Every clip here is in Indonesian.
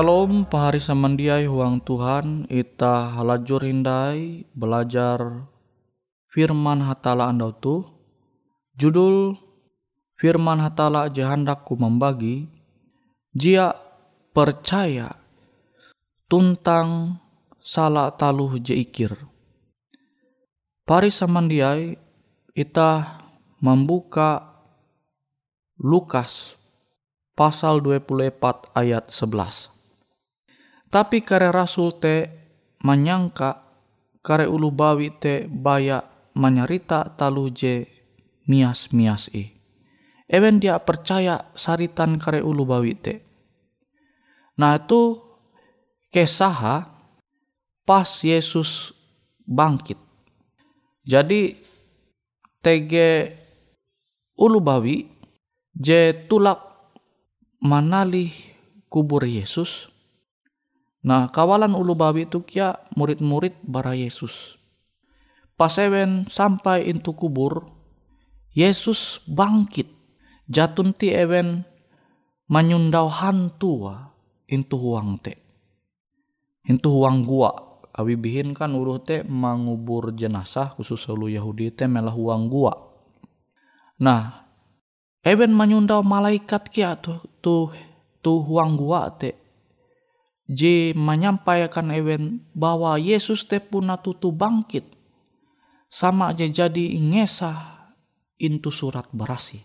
Shalom pahari samandiai huang Tuhan Ita halajur hindai belajar firman hatala andau tu Judul firman hatala jahandaku membagi Jia percaya tuntang salah taluh jeikir Pari samandiai ita membuka Lukas pasal 24 ayat 11. Tapi kare rasul te menyangka kare ulu bawi te baya menyarita talu je mias-mias i. Ewen dia percaya saritan kare ulu bawi te. Nah itu kesaha pas Yesus bangkit. Jadi tege ulu bawi je tulak manalih kubur Yesus. Nah, kawalan ulu bawi itu kia murid-murid bara Yesus. Pas ewen sampai into kubur, Yesus bangkit. Jatun ti ewen menyundau hantua into huang te. Into huang gua. Awi bihin kan uruh te mengubur jenazah khusus ulu Yahudi te melah huang gua. Nah, Ewen menyundau malaikat kia tu tu tu huang gua te. J menyampaikan ewen bahwa Yesus te puna tutu bangkit. Sama aja jadi ngesah intu surat berasi.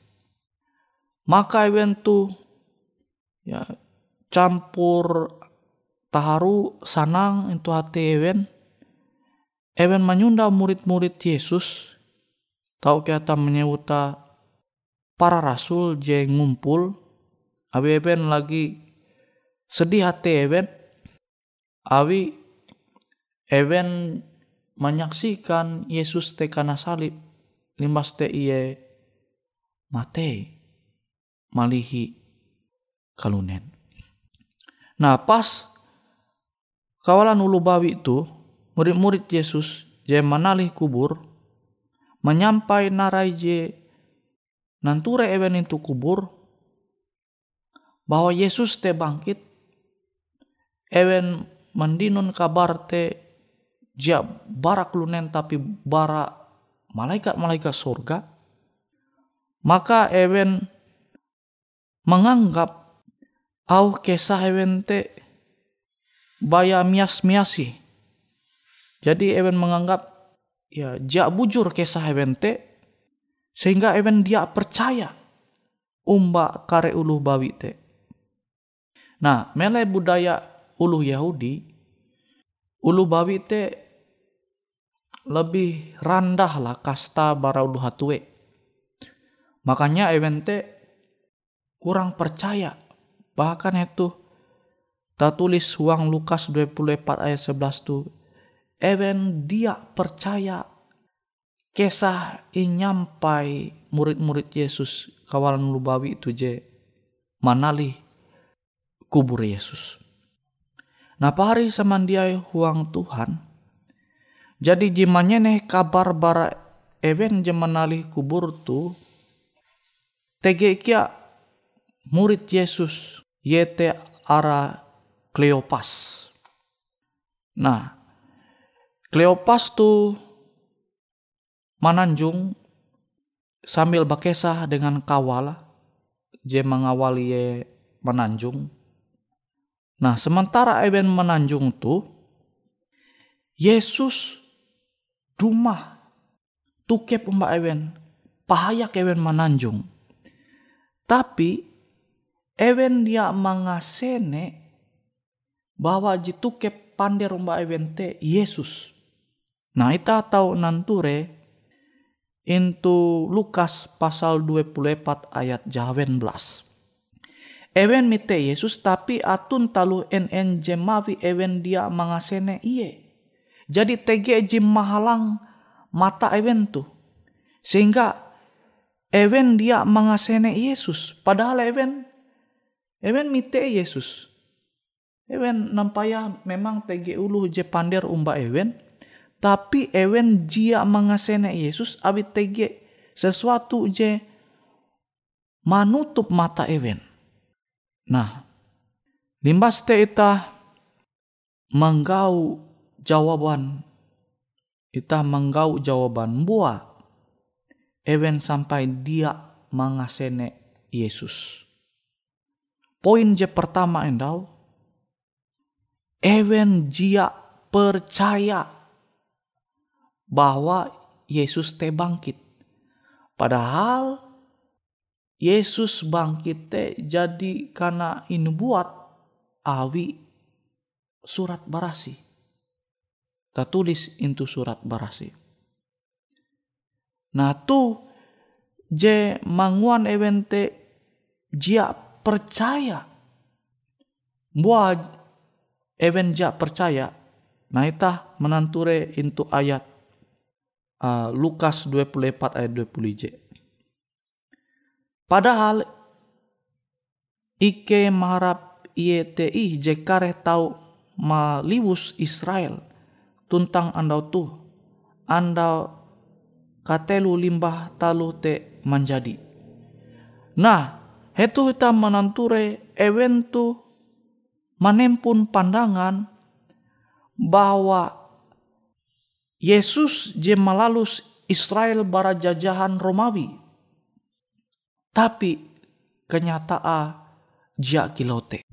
Maka ewen tu ya campur taharu sanang itu hati ewen. Ewen menyundau murid-murid Yesus. Tahu kita menyewuta para rasul je ngumpul awi eben lagi sedih hati eben awi eben menyaksikan Yesus te kana salib limbas te iye mate malihi kalunen. Nah pas kawalan ulu bawi itu murid-murid Yesus je manalih kubur menyampai narai je nanture ewen itu kubur bahwa Yesus te bangkit ewen mendinun kabar te dia barak lunen tapi bara malaikat-malaikat surga maka ewen menganggap au kesah ewen te baya mias-miasi jadi ewen menganggap ya jak bujur kesah ewen te sehingga even dia percaya umba kare uluh bawi te. Nah, mele budaya uluh Yahudi, uluh bawi te lebih rendah lah kasta bara uluh hatue. Makanya even te kurang percaya. Bahkan itu tak tulis uang Lukas 24 ayat 11 tu. Even dia percaya kisah inyampai murid-murid Yesus kawalan lubawi itu je manali kubur Yesus. Pahari samandiai huang Tuhan. Jadi jimanya nih kabar bara event jemanali kubur tu tege kia murid Yesus yete ara Kleopas. Nah, Kleopas tu Mananjung sambil bakesah dengan kawal je mengawali ye Mananjung. Nah sementara Eben Mananjung tu Yesus rumah tukep mbak Ewen pahayak Ewen Mananjung. Tapi Ewen dia mengasene bahwa jitukep pander mbak Ewen te Yesus. Nah ita tahu nanture into Lukas pasal 24 ayat jawen belas. Ewen mite Yesus tapi atun talu en jemawi ewen dia mangasene iye. Jadi tege jim mahalang mata ewen tu. Sehingga ewen dia mangasene Yesus. Padahal ewen ewen mite Yesus. Ewen nampaya memang tege ulu je pander umba ewen tapi ewen jia mengasene Yesus abi tege sesuatu je manutup mata ewen. Nah, Limbas te ita menggau jawaban ita menggau jawaban buah ewen sampai dia mengasene Yesus. Poin je pertama endau ewen jia percaya bahwa Yesus te bangkit. Padahal Yesus bangkit te jadi karena ini buat awi surat barasi. tulis itu surat barasi. Nah tu je manguan evente jia percaya. Buat event jia percaya. Nah itah menanture itu ayat uh, Lukas 24 ayat 20 j. Padahal Ike marap IETI jekare tau maliwus Israel tuntang andau tu andau katelu limbah talu te menjadi. Nah, itu kita menanture eventu menempun pandangan bahwa Yesus je melalus Israel bara jajahan Romawi tapi kenyataan jia kilote.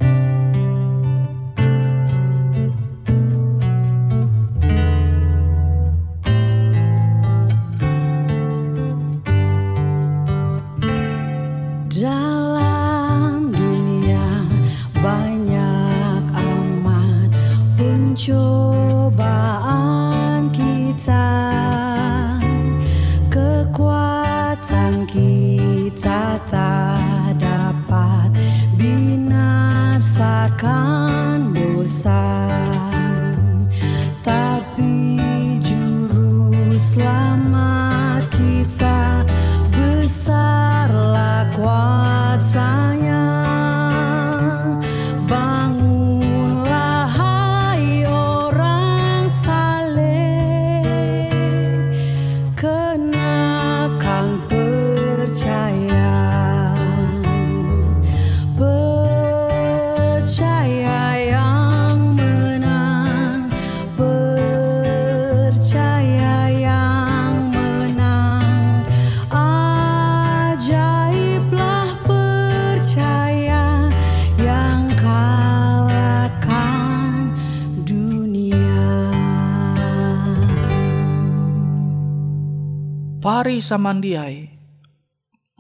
Samandiai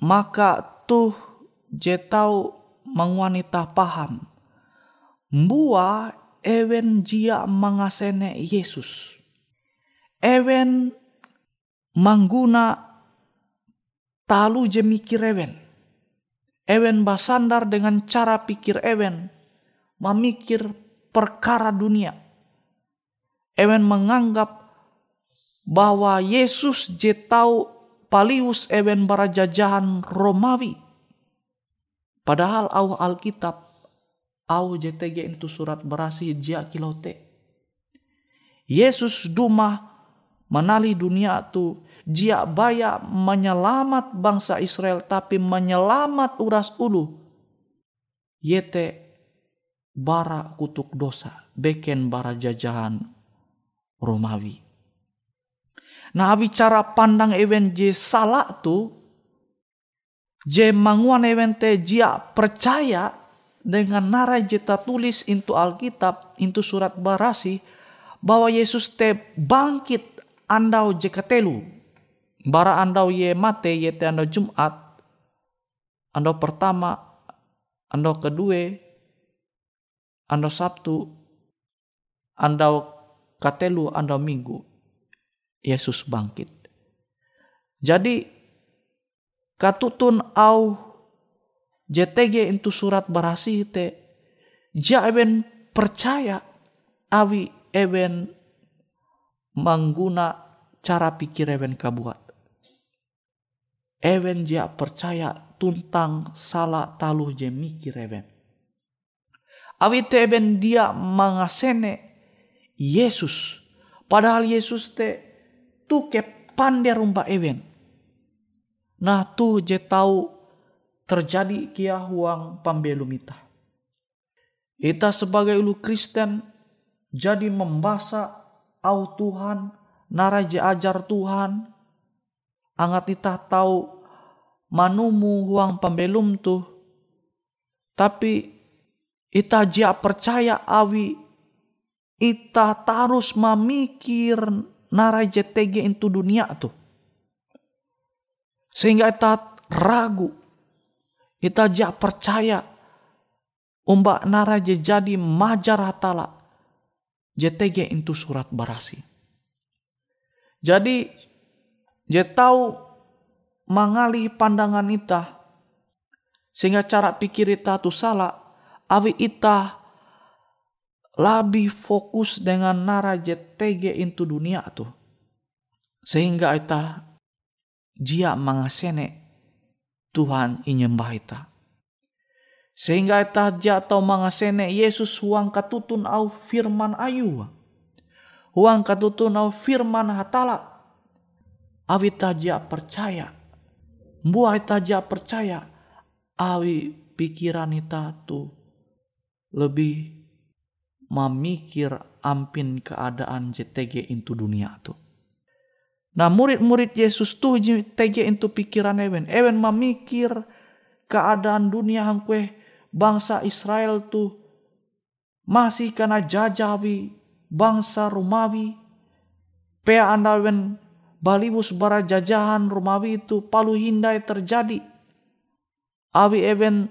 maka tuh je tau mengwanita paham mbua ewen jia mengasene Yesus. Ewen mangguna talu je mikir ewen. Ewen basandar dengan cara pikir ewen memikir perkara dunia. Ewen menganggap bahwa Yesus je tahu palius ewen bara jajahan Romawi. Padahal au Alkitab au JTG itu surat berasi jia kilote. Yesus duma menali dunia tu jia baya menyelamat bangsa Israel tapi menyelamat uras ulu. Yete bara kutuk dosa beken bara jajahan Romawi. Nah awi cara pandang ewen je salah tu je manguan ewen te jia percaya dengan narai je ta tulis into Alkitab into surat barasi bahwa Yesus te bangkit andau je ketelu bara andau ye mate ye te andau Jumat andau pertama andau kedua andau Sabtu andau katelu andau Minggu Yesus bangkit. Jadi katutun au JTG itu surat barasi te ja even percaya awi even mengguna cara pikir even kabuat. Even ja percaya tuntang salah taluh je mikir even. Awi te even dia mengasene Yesus. Padahal Yesus te tu ke pandai rumba ewen. Nah tu je tahu terjadi kia huang pambelumita. Ita sebagai ulu Kristen jadi membaca au Tuhan, naraje ajar Tuhan. Angat ita tahu manumu huang pembelum tuh. Tapi ita jia percaya awi ita tarus memikir naraje tege itu dunia tuh. Sehingga ita ragu. Ita jia percaya Umbak nara je jadi majar hatala. JTG itu surat barasi. Jadi je tahu mengalih pandangan ita sehingga cara pikir ita tu salah awi ita lebih fokus dengan nara JTG itu dunia tu sehingga ita jia mangasene Tuhan inyembah ita sehingga eta atau mangasene Yesus huang katutun au firman ayu. Huang katutun au firman hatala. Awi taja percaya. Buah taja percaya. Awi pikiran ita tu lebih memikir ampin keadaan JTG itu dunia tu. Nah murid-murid Yesus tuh JTG itu pikiran ewen. Ewen memikir keadaan dunia hangkwe bangsa Israel tuh masih kena jajawi bangsa Romawi. Pea andawen balibus bara jajahan Romawi itu palu hindai terjadi. Awi ewen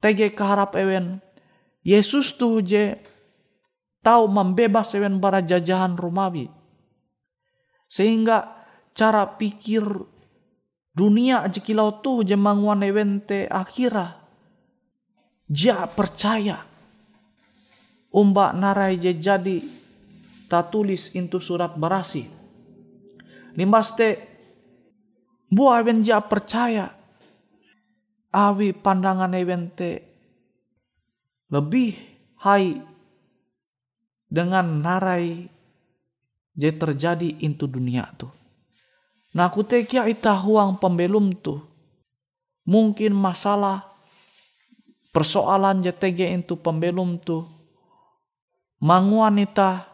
tege keharap ewen Yesus tuh je tahu membebas ewen bara jajahan Romawi. Sehingga cara pikir dunia jekilau tuh je manguan ewen te akhirah Dia percaya. Umbak narai je jadi tak tulis itu surat berasi. Nimbaste buah ewen dia percaya. Awi pandangan ewen te lebih hai dengan narai je terjadi itu dunia tu. Nah kutekia ita huang pembelum tu. Mungkin masalah persoalan JTG itu pembelum tu manguanita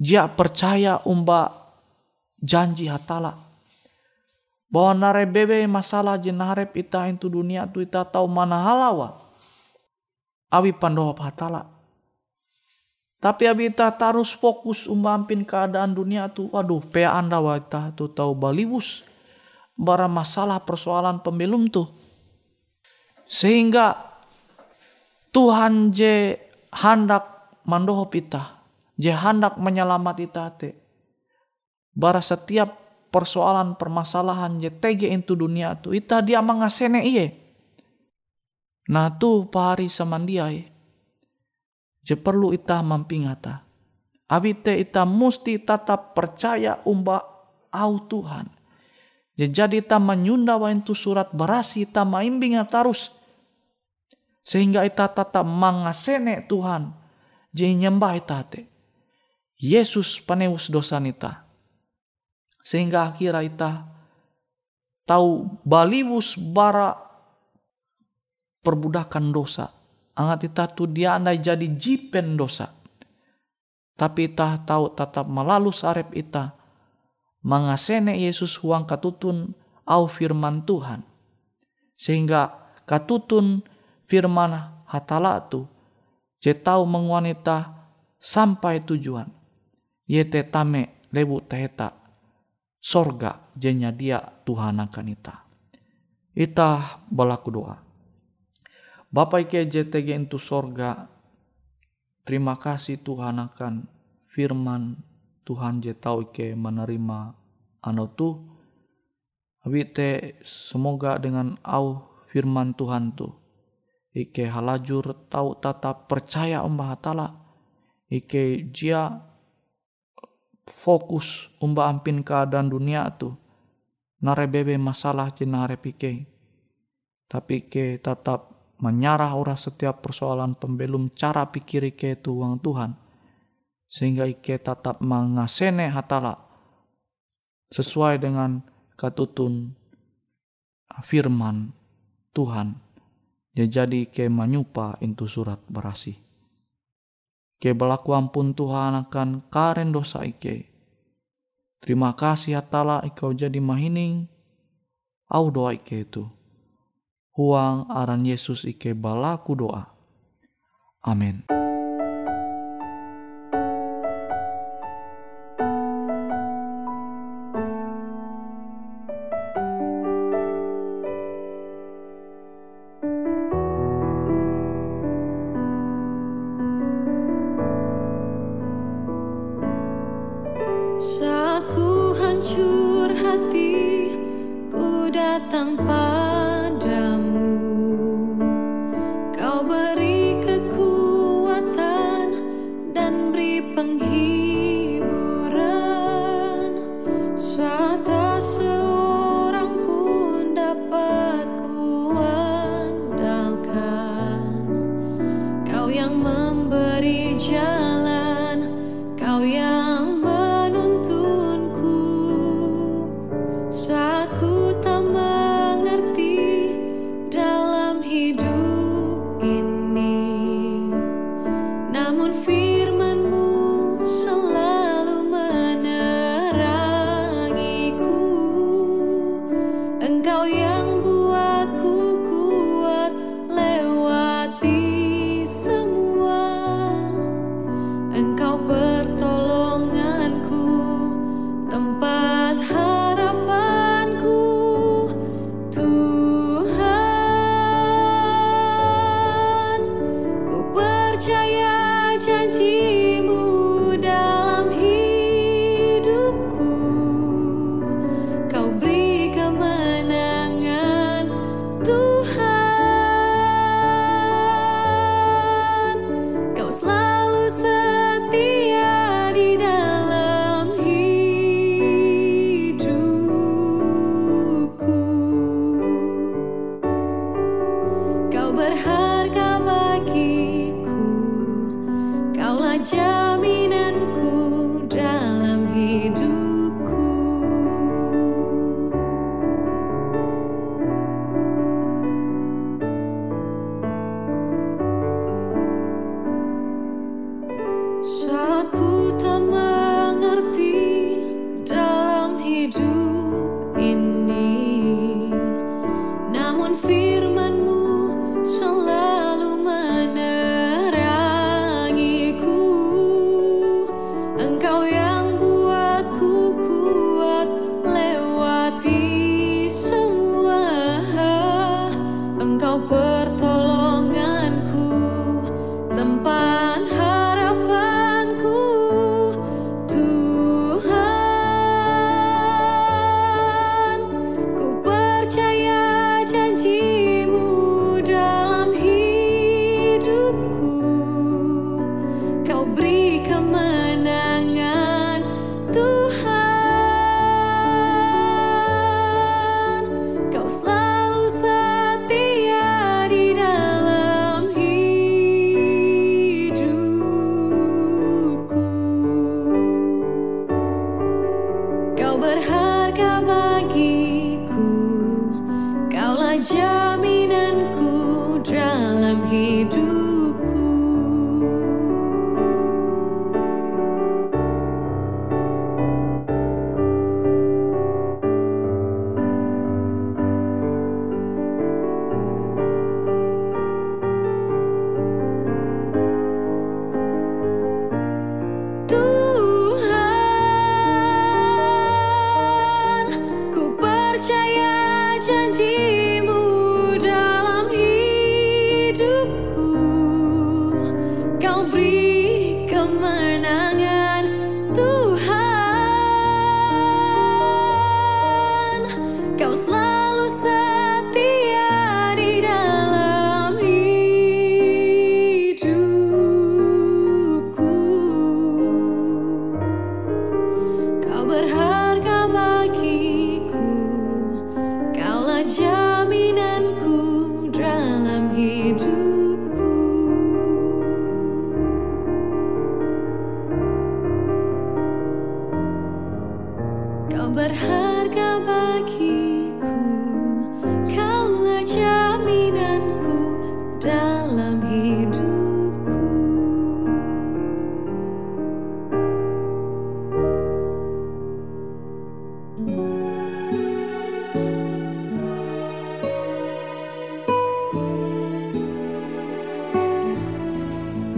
dia percaya umba janji hatala bahwa nare bebe masalah jenarep ita itu dunia tu ita tahu mana halawa awi pandohop hatala tapi abi ita tarus fokus umbampin keadaan dunia tu. Waduh pea anda wa ita tu tahu baliwus bara masalah persoalan pembelum tu. Sehingga Tuhan je hendak mandoho pita, je hendak menyelamat ita te. Bara setiap persoalan permasalahan je tege itu dunia tu, ita dia mengasene iye. Nah tu pahari samandiai, je perlu ita mampingata. Abite ita musti tetap percaya umba au Tuhan. Jadi ita menyunda wa itu surat berasi ita maimbing tarus sehingga ita tetap mangasene Tuhan. Jadi nyembah ita te. Yesus paneus dosa nita. Sehingga akhirnya ita tahu baliwus bara perbudakan dosa. Angat ita tu dia andai jadi jipen dosa. Tapi ita tahu tetap melalus arep ita. Mangasene Yesus huang katutun au firman Tuhan. Sehingga katutun firman hatala tu je tau mengwanita sampai tujuan yete tame lebu teheta sorga jenya dia Tuhan akan ita ita balaku doa Bapak Ike JTG itu sorga terima kasih Tuhan akan firman Tuhan je tau Ike menerima anu tu Habite semoga dengan au firman Tuhan tu Ike halajur tau tata percaya umba hatala. Ike jia fokus umba ampin keadaan dunia tu. Nare bebe masalah jenare pike. Tapi ke tetap menyarah ora setiap persoalan pembelum cara pikir ike tuang Tuhan sehingga ike tetap mengasene hatala sesuai dengan katutun firman Tuhan ya jadi ike menyupa itu surat berasih Ike berlaku ampun Tuhan akan karen dosa ike. Terima kasih hatala ikau jadi mahining. Au doa ike itu huang aran Yesus ike balaku doa. Amin. Saat ku hancur hati, ku datang padamu. kau beri kemenangan.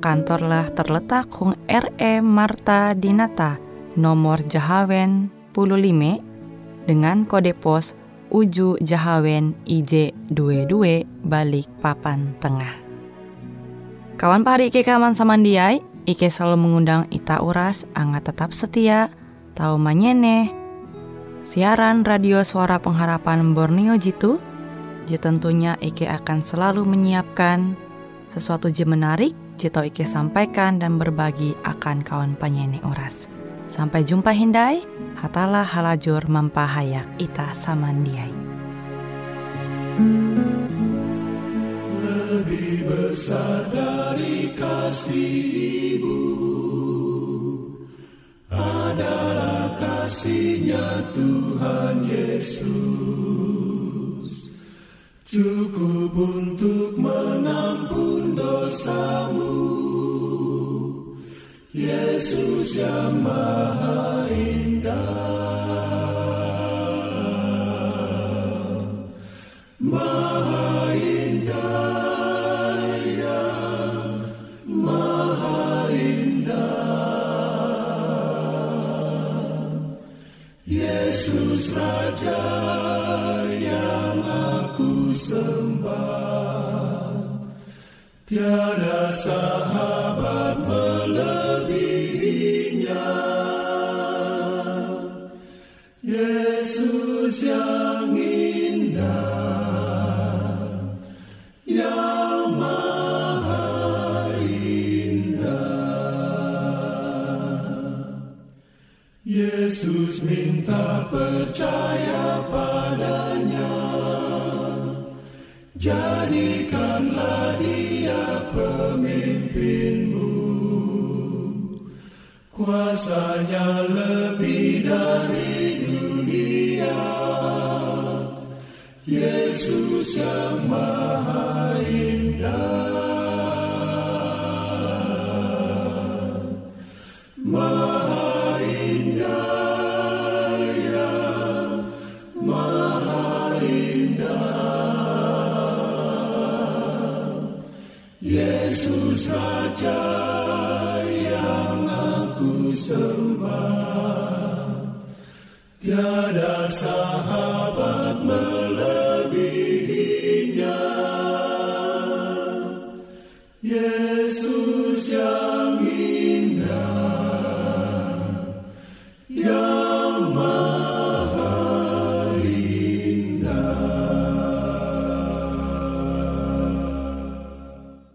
kantorlah terletak Hung RE Marta Dinata, nomor Jahawen 15 dengan kode pos Uju Jahawen IJ 22 balik papan tengah. Kawan pahari Ike kaman samandiai, Ike selalu mengundang Ita Uras, angga tetap setia, tahu manyene, siaran radio suara pengharapan Borneo Jitu, je tentunya Ike akan selalu menyiapkan sesuatu je menarik, jito Ike sampaikan dan berbagi akan kawan penyanyi Uras. Sampai jumpa Hindai, hatalah halajur mempahayak ita samandiai cukup untuk mengampun dosamu. Yesus yang maha indah. Maha indah ya maha indah. Yesus Raja Yeah.